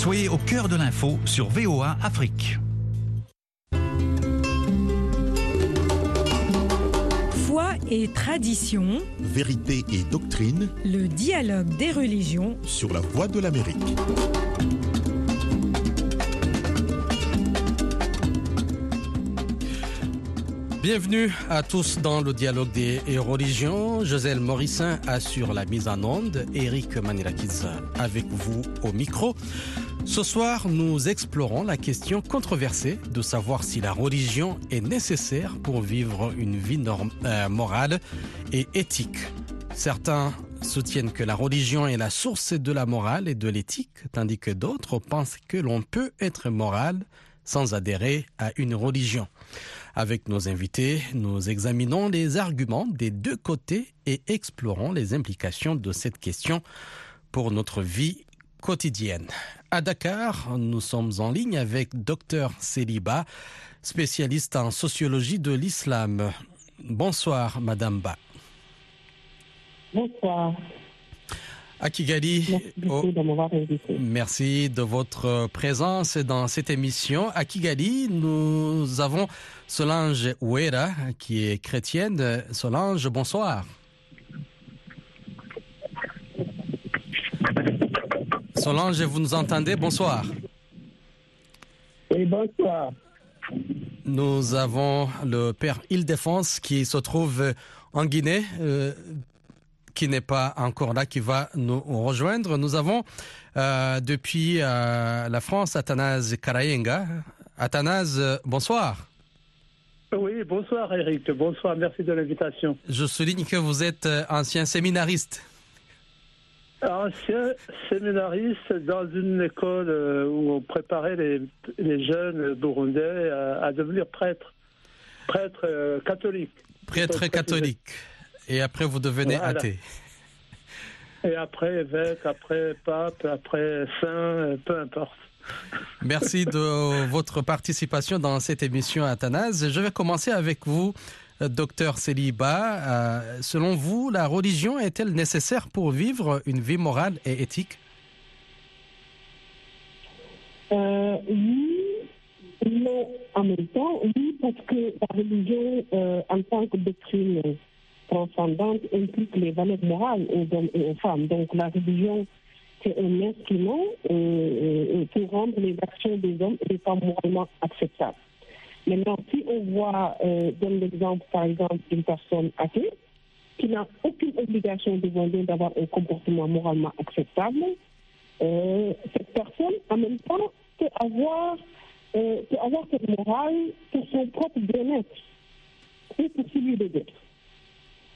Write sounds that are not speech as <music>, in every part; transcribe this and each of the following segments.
Soyez au cœur de l'info sur VOA Afrique. Foi et tradition, Vérité et doctrine le dialogue des religions. sur la voie de l'Amérique. Bienvenue à tous dans le dialogue des religions. Joselle Morissin assure la mise en onde. Eric Manirakis avec vous au micro. Ce soir, nous explorons la question controversée de savoir si la religion est nécessaire pour vivre une vie euh, morale et éthique. Certains soutiennent que la religion est la source de la morale et de l'éthique, tandis que d'autres pensent que l'on peut être moral sans adhérer à une religion. Avec nos invités, nous examinons les arguments des deux côtés et explorons les implications de cette question pour notre vie quotidienne. À Dakar, nous sommes en ligne avec Dr Céliba, spécialiste en sociologie de l'islam. Bonsoir, Madame Ba. Bonsoir. À Kigali, Merci oh, de m'avoir invité. Merci de votre présence dans cette émission. À Kigali, nous avons Solange Ouera, qui est chrétienne. Solange, bonsoir. Solange, vous nous entendez? Bonsoir. Et bonsoir. Nous avons le père Île-Défense qui se trouve en Guinée, euh, qui n'est pas encore là, qui va nous rejoindre. Nous avons euh, depuis euh, la France Athanase Karayenga. Athanase, euh, bonsoir. Oui, bonsoir Eric, bonsoir, merci de l'invitation. Je souligne que vous êtes euh, ancien séminariste. Ancien séminariste dans une école euh, où on préparait les, les jeunes burundais à, à devenir prêtres, prêtres euh, catholiques. Prêtre catholique. Et après, vous devenez Voilà. athée. Et après évêque, après pape, après saint, euh, peu importe. Merci de <laughs> votre participation dans cette émission, Athanase. Je vais commencer avec vous, docteur Céliba. Euh, selon vous, la religion est-elle nécessaire pour vivre une vie morale et éthique? Euh, oui, non, en même temps, oui, parce que la religion, euh, en tant que doctrine transcendante, implique les valeurs morales aux hommes et aux femmes. Donc la religion, c'est un instrument pour rendre les actions des hommes et des femmes moralement acceptables. Maintenant, si on voit, euh, donne l'exemple, par exemple, d'une personne athée, qui n'a aucune obligation devant Dieu d'avoir un comportement moralement acceptable, euh, cette personne, en même temps, peut avoir, euh, peut avoir cette morale pour son propre bien-être et pour celui des autres.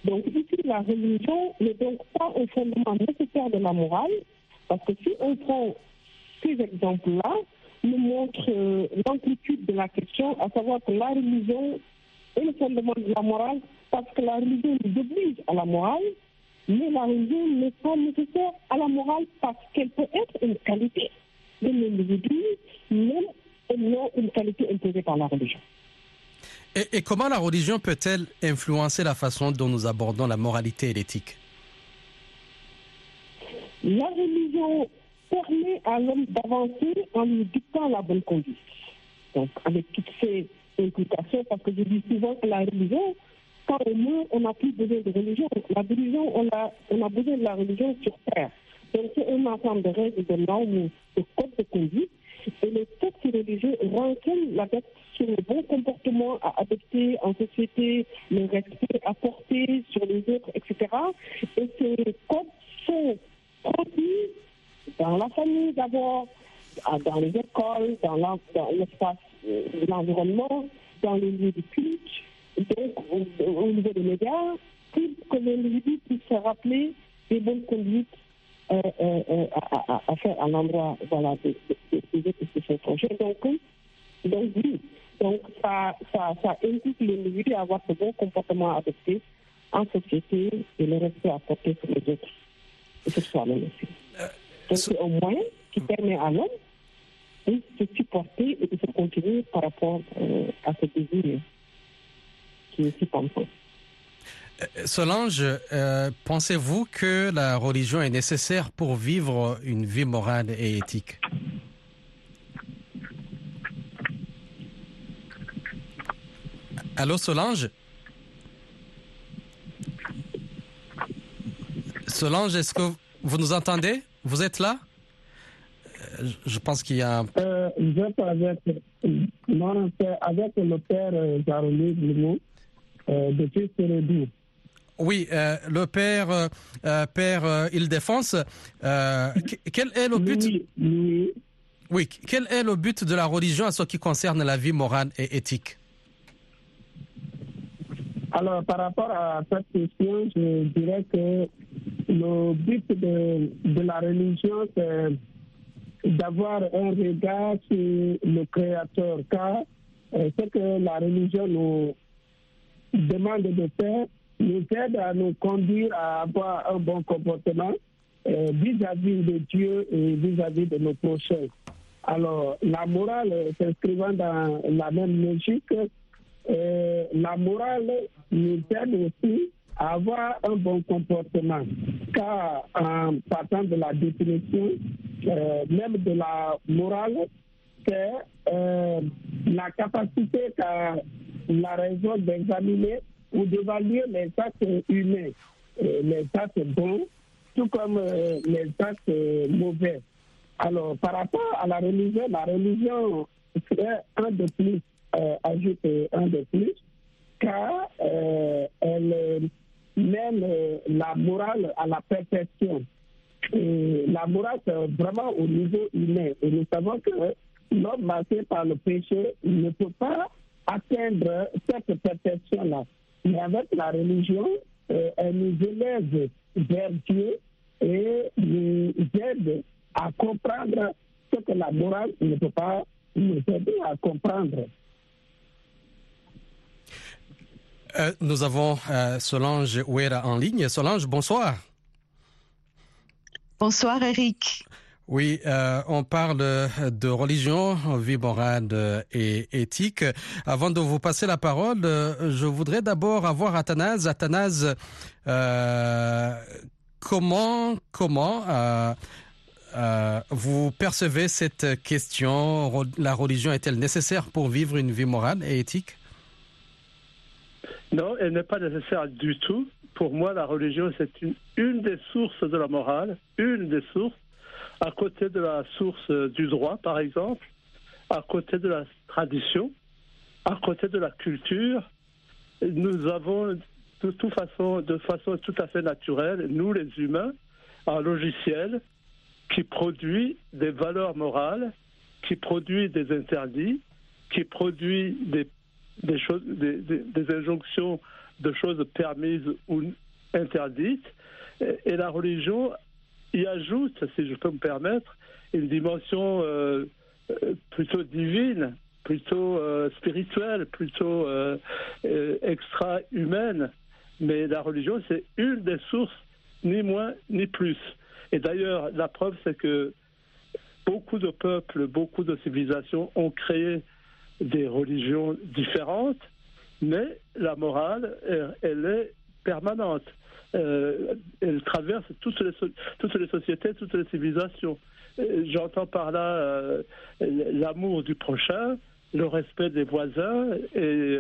Donc ici, la religion n'est donc pas un fondement nécessaire de la morale, parce que si on prend ces exemples-là, nous montre euh, l'amplitude de la question, à savoir que la religion est le fondement de la morale, parce que la religion nous oblige à la morale, mais la religion n'est pas nécessaire à la morale parce qu'elle peut être une qualité de l'individu, même et non une qualité imposée par la religion. et, et comment la religion peut-elle influencer la façon dont nous abordons la moralité et l'éthique? La religion permet à l'homme d'avancer en lui dictant la bonne conduite. Donc, avec toutes ces implications, parce que je dis souvent que la religion, quand on meurt, on n'a plus besoin de religion. La religion, on a, besoin de la religion sur terre. Donc, c'est un ensemble de règles, de normes, de codes de conduite. Et les textes religieux renseignent la tête sur le bon comportement à adopter en société, le respect à porter sur les autres, etc. Et ces codes sont transmis dans la famille d'abord, dans les écoles, dans l'espace, euh, l'environnement, dans les lieux de culte, donc au, au niveau des médias, pour que l'individu puisse se rappeler des bonnes conduites euh, euh, euh, à, à- faire à l'endroit voilà, de, de, de, de, de ses projets. Donc, euh, donc oui, donc ça, ça, ça implique l'individu à avoir de bons comportements à adopter en société et le respect porter sur les autres et sur soi-même aussi c'est un moyen qui permet à l'homme de se supporter et de se continuer par rapport euh, à ce désir qui est si. Euh, Solange, euh, pensez-vous que la religion est nécessaire pour vivre une vie morale et éthique? Allô Solange? Solange, est-ce que vous nous entendez? Vous êtes là? Euh, Je pense qu'il y a un... Euh, je suis avec, non, avec le père euh, Jaromir Limo, euh, depuis Sérédou. Oui, euh, le père, euh, euh, père Île-Défense, que- quel est le but? Lui, lui, Oui, quel est le but de la religion en ce qui concerne la vie morale et éthique? Alors, par rapport à cette question, je dirais que le but de, de la religion, c'est d'avoir un regard sur le Créateur, car euh, ce que la religion nous demande de faire nous aide à nous conduire à avoir un bon comportement euh, vis-à-vis de Dieu et vis-à-vis de nos prochains. Alors, la morale s'inscrivant dans la même logique, euh, la morale nous aide aussi avoir un bon comportement. Car en partant de la définition, euh, même de la morale, c'est euh, la capacité qu'a la raison d'examiner ou d'évaluer les actes humains, euh, les actes bons, tout comme les actes mauvais. Alors, par rapport à la religion, la religion serait un de plus, ajoute un de plus, car elle mène euh, la morale à la perfection. La morale, c'est vraiment au niveau humain. Et nous savons que l'homme marqué par le péché ne peut pas atteindre cette perfection-là. Mais avec la religion, euh, elle nous élève vers Dieu et nous aide à comprendre ce que la morale ne peut pas nous aider à comprendre. Euh, Nous avons euh, Solange Ouera en ligne. Solange, bonsoir. Bonsoir Eric. Oui, euh, on parle de religion, vie morale et éthique. Avant de vous passer la parole, je voudrais d'abord avoir Athanase. Athanase, euh, comment, comment euh, vous percevez cette question? La religion est-elle nécessaire pour vivre une vie morale et éthique? Non, elle n'est pas nécessaire du tout. Pour moi, la religion, c'est une, des sources de la morale, une des sources, à côté de la source euh, du droit, par exemple, à côté de la tradition, à côté de la culture. Nous avons de toute façon, de façon tout à fait naturelle, nous les humains, un logiciel qui produit des valeurs morales, qui produit des interdits, qui produit des des, choses, des, injonctions de choses permises ou interdites. Et, la religion y ajoute, si je peux me permettre, une dimension euh, euh, plutôt divine, plutôt euh, spirituelle, plutôt euh, extra-humaine. Mais la religion, c'est une des sources, ni moins ni plus. Et d'ailleurs, la preuve, c'est que beaucoup de peuples, beaucoup de civilisations ont créé des religions différentes, mais la morale, elle, est permanente. Euh, elle traverse toutes les, toutes les sociétés, toutes les civilisations. Euh, J'entends par là euh, l'amour du prochain, le respect des voisins et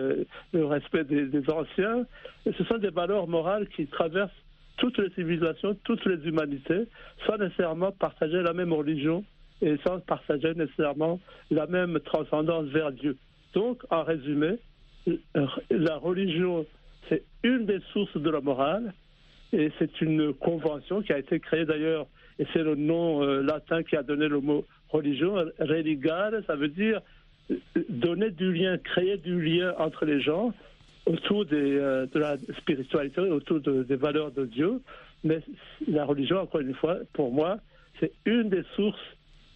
le respect des, des anciens. Et ce sont des valeurs morales qui traversent toutes les civilisations, toutes les humanités, sans nécessairement partager la même religion et sans partager nécessairement la même transcendance vers Dieu. Donc, en résumé, la religion, c'est une des sources de la morale et c'est une convention qui a été créée d'ailleurs, et c'est le nom euh, latin qui a donné le mot religion, religare, ça veut dire donner du lien, créer du lien entre les gens autour euh, de la spiritualité, autour de- des valeurs de Dieu. Mais la religion, encore une fois, pour moi, c'est une des sources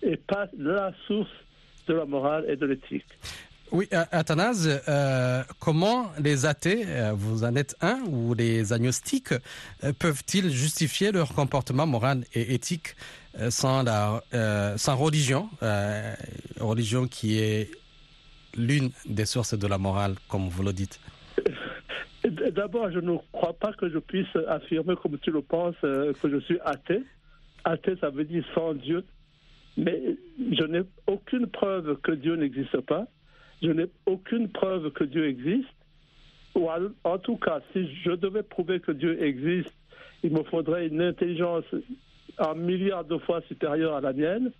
et pas la source de la morale et de l'éthique. Oui, A- Athanase, euh, comment les athées, euh, vous en êtes un, ou les agnostiques, euh, peuvent-ils justifier leur comportement moral et éthique euh, sans, la, euh, sans religion, euh, religion qui est l'une des sources de la morale, comme vous le dites? <laughs> D'abord, je ne crois pas que je puisse affirmer, comme tu le penses, euh, que je suis athée. Athée, ça veut dire sans Dieu. Mais je n'ai aucune preuve que Dieu n'existe pas. Je n'ai aucune preuve que Dieu existe. ou en, tout cas, si je devais prouver que Dieu existe, il me faudrait une intelligence un milliard de fois supérieure à la mienne.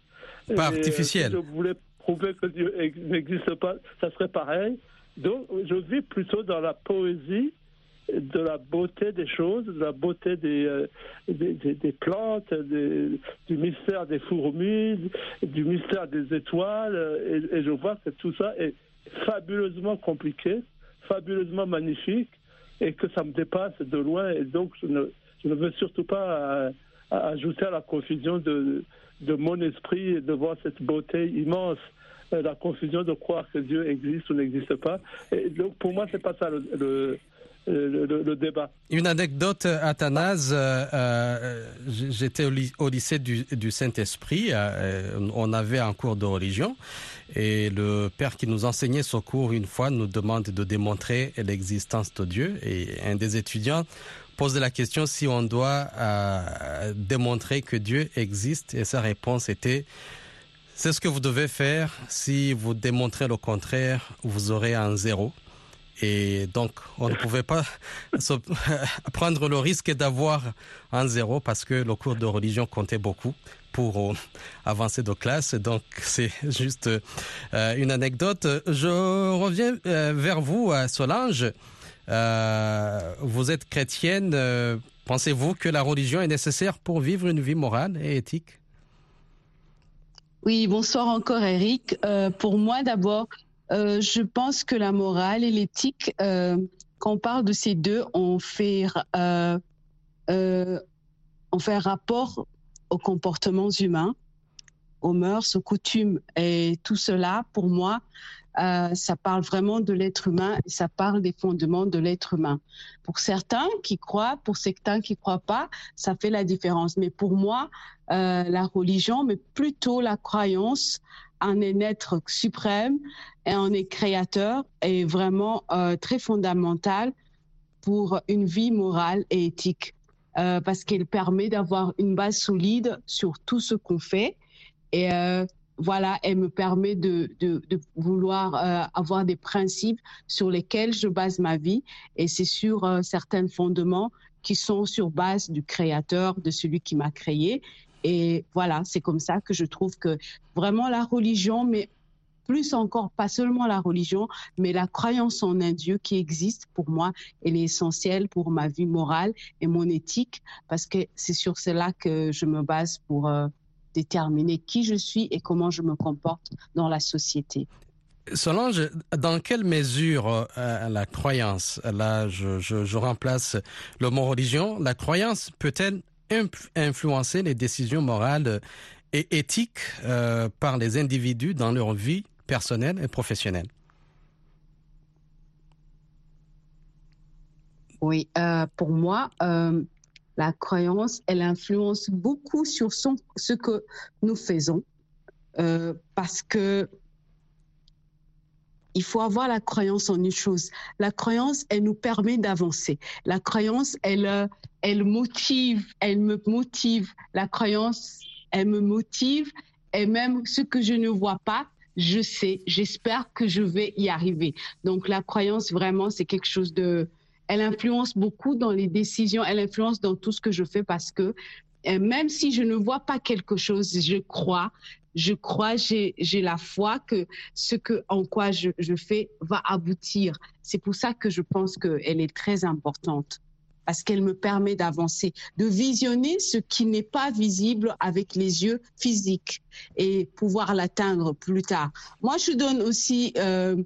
Pas artificielle. Si je voulais prouver que Dieu n'existe pas, ça serait pareil. Donc, je vis plutôt dans la poésie de la beauté des choses, de la beauté des, euh, des, plantes, du mystère des fourmis, du mystère des étoiles. Et, je vois que tout ça est fabuleusement compliqué, fabuleusement magnifique, et que ça me dépasse de loin. Et donc, je ne, je ne veux surtout pas euh, ajouter à la confusion de, de mon esprit de voir cette beauté immense euh, la confusion de croire que Dieu existe ou n'existe pas. Et donc, pour moi, c'est pas ça le, le, débat. Une anecdote, Athanase. Euh, euh, j'étais au, lycée du, Saint-Esprit. on avait un cours de religion. Et le père qui nous enseignait ce cours, une fois, nous demande de démontrer l'existence de Dieu. Et un des étudiants pose la question si on doit démontrer que Dieu existe. Et sa réponse était c'est ce que vous devez faire. Si vous démontrez le contraire, vous aurez un zéro. Et donc, on ne pouvait pas <laughs> <laughs> prendre le risque d'avoir un zéro parce que le cours de religion comptait beaucoup pour euh, avancer de classe. Donc, <laughs> c'est juste euh, une anecdote. Je reviens euh, vers vous, Solange. vous êtes chrétienne. Pensez-vous que la religion est nécessaire pour vivre une vie morale et éthique? Oui, bonsoir encore Eric. Pour moi d'abord, euh, je pense que la morale et l'éthique, euh, quand on parle de ces deux, on fait, on fait rapport aux comportements humains, aux mœurs, aux coutumes. Et tout cela, pour moi, euh, ça parle vraiment de l'être humain et ça parle des fondements de l'être humain. Pour certains qui croient, pour certains qui croient pas, ça fait la différence. Mais pour moi, euh, la religion, mais plutôt la croyance en un être suprême et en est créateur est vraiment euh, très fondamental pour une vie morale et éthique. parce qu'elle permet d'avoir une base solide sur tout ce qu'on fait et voilà, elle me permet de, vouloir euh, avoir des principes sur lesquels je base ma vie et c'est sur euh, certains fondements qui sont sur base du créateur, de celui qui m'a créé. Et voilà, c'est comme ça que je trouve que vraiment la religion, mais plus encore, pas seulement la religion, mais la croyance en un Dieu qui existe pour moi, elle est essentielle pour ma vie morale et mon éthique, parce que c'est sur cela que je me base pour, euh, déterminer qui je suis et comment je me comporte dans la société. Solange, dans quelle mesure euh, la croyance, là je, remplace le mot religion, la croyance peut-elle influencer les décisions morales et éthiques euh, par les individus dans leur vie personnelle et professionnelle. Oui, euh, pour moi, la croyance, elle influence beaucoup sur ce que nous faisons euh, parce que il faut avoir la croyance en une chose. La croyance, elle nous permet d'avancer. La croyance, elle, elle motive, elle me motive. La croyance, elle me motive. Et même ce que je ne vois pas, je sais, j'espère que je vais y arriver. Donc la croyance, vraiment, c'est quelque chose de, elle influence beaucoup dans les décisions, elle influence dans tout ce que je fais parce que euh, même si je ne vois pas quelque chose, je crois, je crois, j'ai la foi que ce que en quoi je, je fais va aboutir. C'est pour ça que je pense qu'elle est très importante parce qu'elle me permet d'avancer, de visionner ce qui n'est pas visible avec les yeux physiques et pouvoir l'atteindre plus tard. Moi, je donne aussi euh,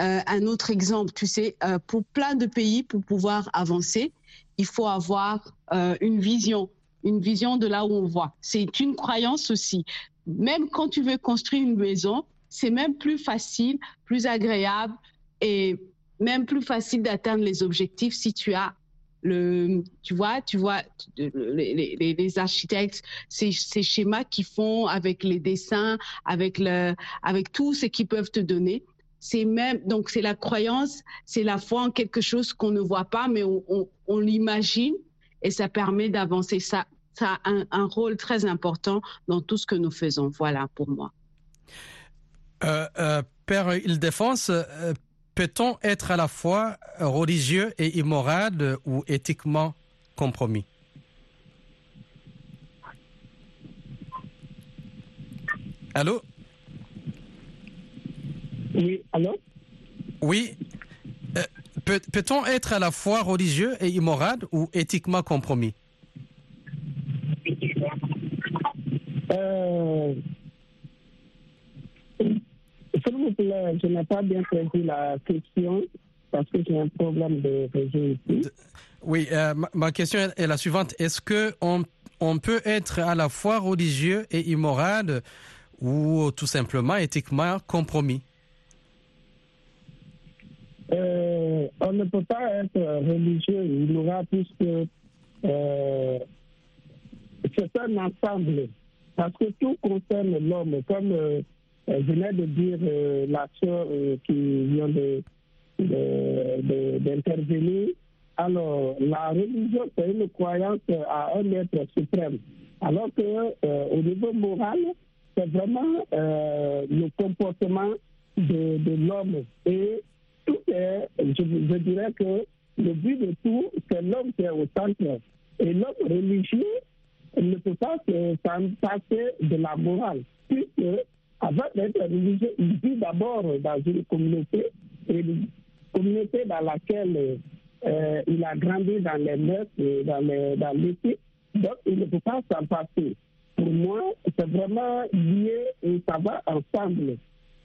euh, un autre exemple, tu sais, euh, pour plein de pays, pour pouvoir avancer, il faut avoir euh, une vision, une vision de là où on voit. C'est une croyance aussi. Même quand tu veux construire une maison, c'est même plus facile, plus agréable et même plus facile d'atteindre les objectifs si tu as le, tu vois, tu vois, les, architectes, ces, ces schémas qu'ils font avec les dessins, avec le, avec tout ce qu'ils peuvent te donner c'est même donc c'est la croyance, c'est la foi en quelque chose qu'on ne voit pas, mais on, l'imagine et ça permet d'avancer. Ça, ça a un, rôle très important dans tout ce que nous faisons. Voilà pour moi. Euh, euh, Père Île-Défense, euh, peut-on être à la fois religieux et immoral ou éthiquement compromis? Allô? Oui, allô? Oui. Euh, peut- Peut-on être à la fois religieux et immoral ou éthiquement compromis euh, S'il vous plaît, je n'ai pas bien compris la question parce que j'ai un problème de réseau ici. Oui, euh, ma, question est- la suivante. Est-ce que on, peut être à la fois religieux et immoral ou tout simplement éthiquement compromis? Euh, on ne peut pas être religieux, y aura puisque euh, c'est un ensemble. Parce que tout concerne l'homme, comme euh, venait de dire euh, la sœur euh, qui vient de- de- de- d'intervenir. Alors, la religion, c'est une croyance à un être suprême. Alors que euh, au niveau moral, c'est vraiment euh, le comportement de, l'homme. Et tout est, je dirais que le but de tout, c'est l'homme qui est au centre. Et l'homme religieux ne peut pas se- passer de la morale. Puisque, avant d'être religieux, il vit d'abord dans une communauté, une communauté dans laquelle euh, il a grandi dans les mœurs et dans l'éthique. Donc, il ne peut pas s'en passer. Pour moi, c'est vraiment lié et ça va ensemble.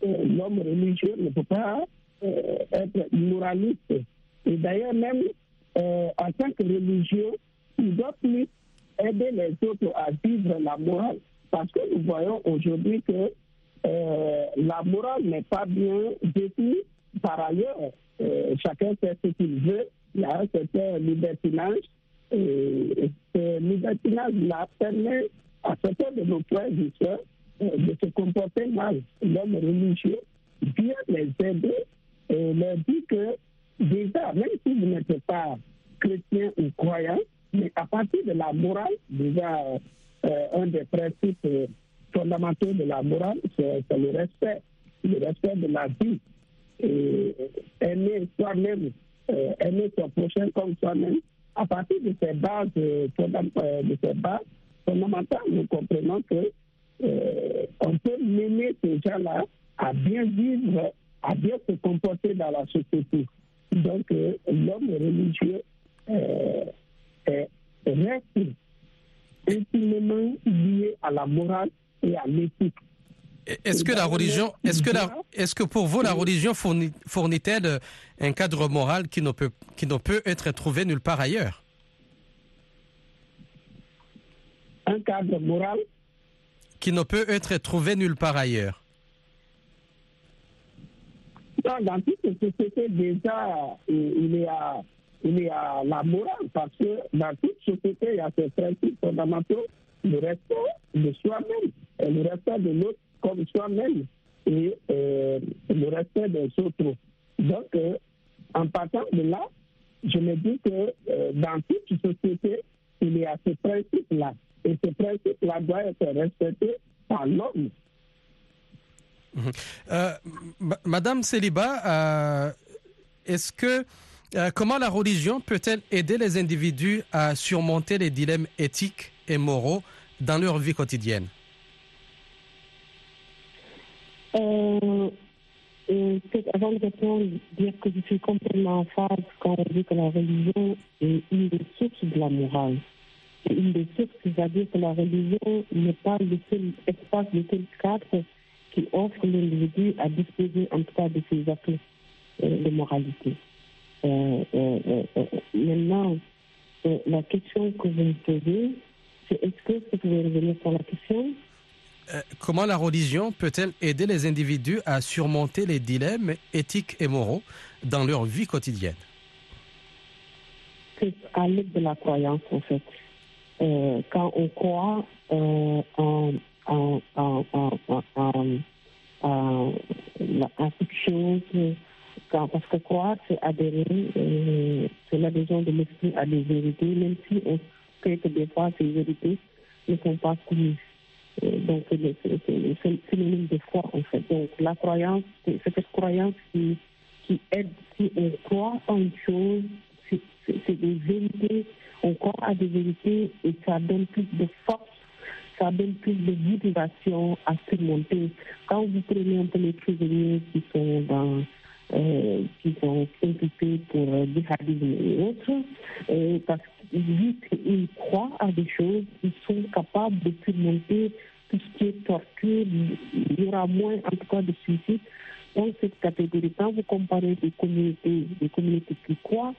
Euh, L'homme religieux ne peut pas euh, être moraliste. Et d'ailleurs, même en tant que religieux, il doit plus aider les autres à vivre la morale. Parce que nous voyons aujourd'hui que euh, la morale n'est pas bien définie par ailleurs. Euh, chacun fait ce qu'il veut. Il y a un certain libertinage. Et ce libertinage-là permet à certains de nos frères et sœurs euh, de se comporter mal. L'homme religieux vient les aider et leur dit que déjà, même si vous n'êtes pas chrétien ou croyant, mais à partir de la morale, déjà, euh, un des principes euh, fondamentaux de la morale, c'est le respect, le respect de la vie. Et aimer soi-même, euh, aimer son prochain comme soi-même, à partir de ces bases, euh, euh, de ces bases fondamentales, nous comprenons que euh, on peut mener ces gens-là à bien vivre, à bien se comporter dans la société. Donc, euh, l'homme religieux euh, est- reste intimement lié à la morale et à l'éthique. Est-ce que la religion, est-ce que la, est-ce que pour vous la religion fournit, fournit-elle un cadre moral qui ne peut, qui ne peut être trouvé nulle part ailleurs? Un cadre moral Qui ne peut être trouvé nulle part ailleurs. dans, dans toute société, déjà, il y, a, il y a la morale, parce que dans toute société, il y a ces principes fondamentaux, le respect de soi-même, et le respect de l'autre comme soi-même, et euh, le respect des autres. Donc, euh, en partant de là, je me dis que euh, dans toute société, il y a ce principe-là. Et ce principe-là doit être respecté par l'homme. Ma- Madame Célibat, euh, est-ce que euh, comment la religion peut-elle aider les individus à surmonter les dilemmes éthiques et moraux dans leur vie quotidienne? Euh, euh, avant de répondre, dire que je suis complètement en phase quand on dit que la religion est une des sources de la morale. C'est une des sources, c'est-à-dire que la religion n'est pas le seul espace, le seul cadre qui offre l'individu à disposer en tout cas de ses actes euh, de moralité. Maintenant, euh, la question que vous me posez, c'est est-ce que vous pouvez revenir sur la question Euh, Comment la religion peut-elle aider les individus à surmonter les dilemmes éthiques et moraux dans leur vie quotidienne c'est à l'aide de la croyance, en fait. Euh, quand on croit euh, en, en, en, en, en, en- en- la- en quelque chose, parce que croire, c'est adhérer, euh, c'est l'adhésion de l'esprit à des vérités, même si on sait que des fois, ces vérités ne sont pas connues. Euh, donc, c'est le- synonyme de foi, en fait. Donc, la croyance, c'est cette croyance qui, qui aide si on croit en une chose, c'est des vérités, on croit à des vérités et ça donne plus de force, ça donne plus de motivation à surmonter. Quand vous prenez un peu les prisonniers qui sont dans euh, qui sont impliqués pour euh, djihadisme et autres, euh, parce vu qu'ils croient à des choses, ils sont capables de surmonter tout ce qui est torture, il y aura moins en tout cas de suicides dans cette catégorie. Quand vous comparez des communautés, des communautés qui croient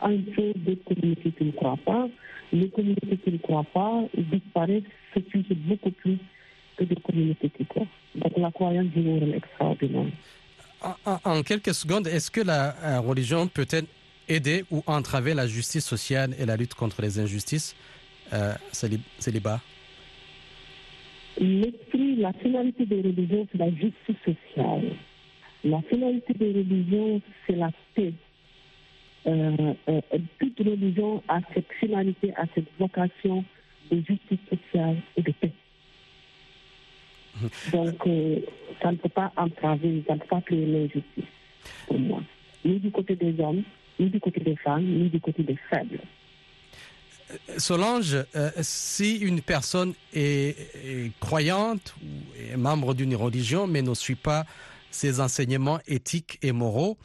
à une chose, des communautés qui ne croient pas, les communautés qui ne croient pas disparaissent, beaucoup plus que des communautés qui croient. Donc la croyance un rôle extraordinaire. En, quelques secondes, est-ce que la religion peut-elle aider ou entraver la justice sociale et la lutte contre les injustices euh, célibat? L'esprit, la finalité des religions, c'est la justice sociale. La finalité des religions, c'est la paix. Euh, euh, toute religion a cette finalité, a cette vocation de justice sociale et de paix. Donc, euh, ça ne peut pas entraver, ça ne peut pas créer l'injustice pour. Ni du côté des hommes, ni du côté des femmes, ni du côté des faibles. Solange, euh, si une personne est, croyante ou membre d'une religion mais ne suit pas ses enseignements éthiques et moraux,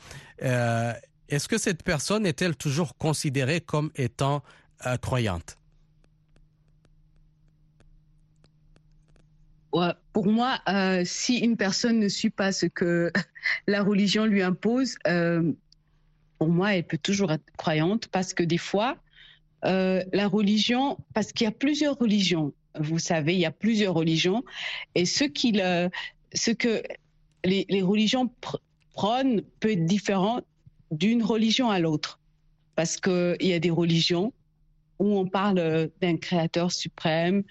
euh, est-ce que cette personne est-elle toujours considérée comme étant euh, croyante? Pour moi, euh, si une personne ne suit pas ce que <laughs> la religion lui impose, euh, pour moi, elle peut toujours être croyante parce que des fois, euh, la religion, parce qu'il y a plusieurs religions, vous savez, il y a plusieurs religions, et ce, qu'il, ce que les, religions pr prônent peut être différent d'une religion à l'autre. Parce qu'il y a des religions où on parle d'un créateur suprême,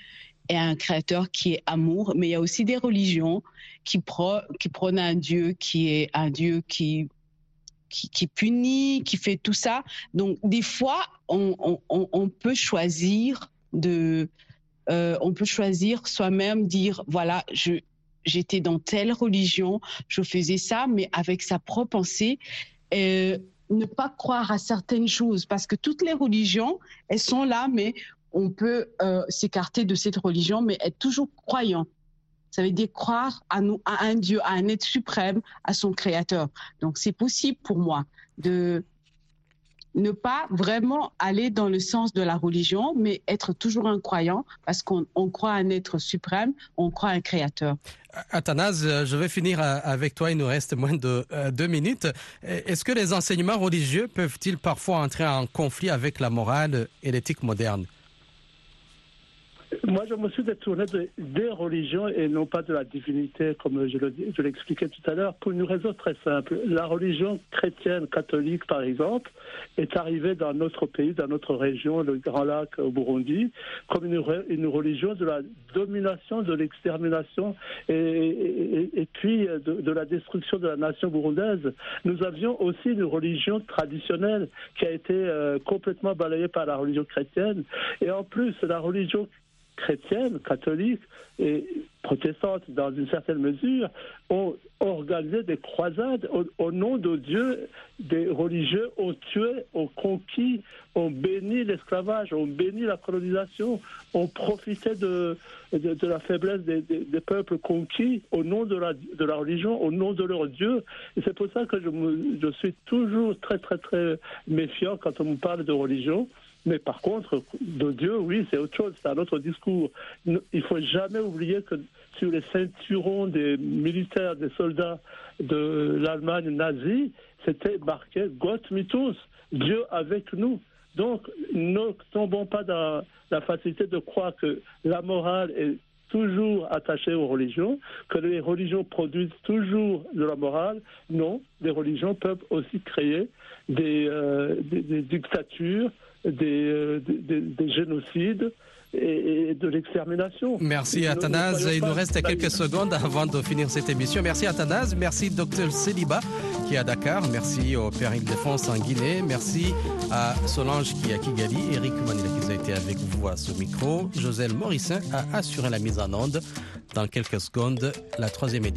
et un créateur qui est amour, mais il y a aussi des religions qui, pro, qui prônent un Dieu qui est un Dieu qui, qui, punit, qui fait tout ça. Donc, des fois, on, on, on peut choisir de. Euh, on peut choisir soi-même, dire voilà, je, j'étais dans telle religion, je faisais ça, mais avec sa propre pensée. Euh, ne pas croire à certaines choses, parce que toutes les religions, elles sont là, mais on peut euh, s'écarter de cette religion, mais être toujours croyant. Ça veut dire croire à, nous, à un Dieu, à un être suprême, à son créateur. Donc c'est possible pour moi de ne pas vraiment aller dans le sens de la religion, mais être toujours un croyant parce qu'on croit à un être suprême, on croit à un créateur. Athanase, je vais finir avec toi, il nous reste moins de euh, deux minutes. Est-ce que les enseignements religieux peuvent-ils parfois entrer en conflit avec la morale et l'éthique moderne? Moi, je me suis détourné de, des religions et non pas de la divinité, comme je, le, je l'expliquais tout à l'heure, pour une raison très simple. La religion chrétienne catholique, par exemple, est arrivée dans notre pays, dans notre région, le Grand Lac au Burundi, comme une, religion de la domination, de l'extermination et, puis de, de, la destruction de la nation burundaise. Nous avions aussi une religion traditionnelle qui a été euh, complètement balayée par la religion chrétienne. Et en plus, la religion chrétienne, catholique et protestante dans une certaine mesure ont organisé des croisades au, nom de Dieu. Des religieux ont tué, ont conquis, ont béni l'esclavage, ont béni la colonisation, ont profité de, de, la faiblesse des, des, peuples conquis au nom de la, de la religion, au nom de leur Dieu. Et c'est pour ça que je, je suis toujours très très très méfiant quand on me parle de religion. Mais par contre, de Dieu, oui, c'est autre chose, c'est un autre discours. Il ne faut jamais oublier que sur les ceinturons des militaires, des soldats de l'Allemagne nazie, c'était marqué Gott mit uns, Dieu avec nous. Donc, ne tombons pas dans la facilité de croire que la morale est toujours attachée aux religions, que les religions produisent toujours de la morale. Non, les religions peuvent aussi créer des, euh, dictatures, des, euh, des, des, génocides et, de l'extermination. Merci Athanase. Il nous reste quelques secondes avant de finir cette émission. Merci Athanase. Merci Dr Céliba qui est à Dakar. Merci au Père Île-de-France en Guinée. Merci à Solange qui est à Kigali. Eric Manila qui a été avec vous à ce micro. Joselle Morissin a assuré la mise en onde. Dans quelques secondes, la troisième édition.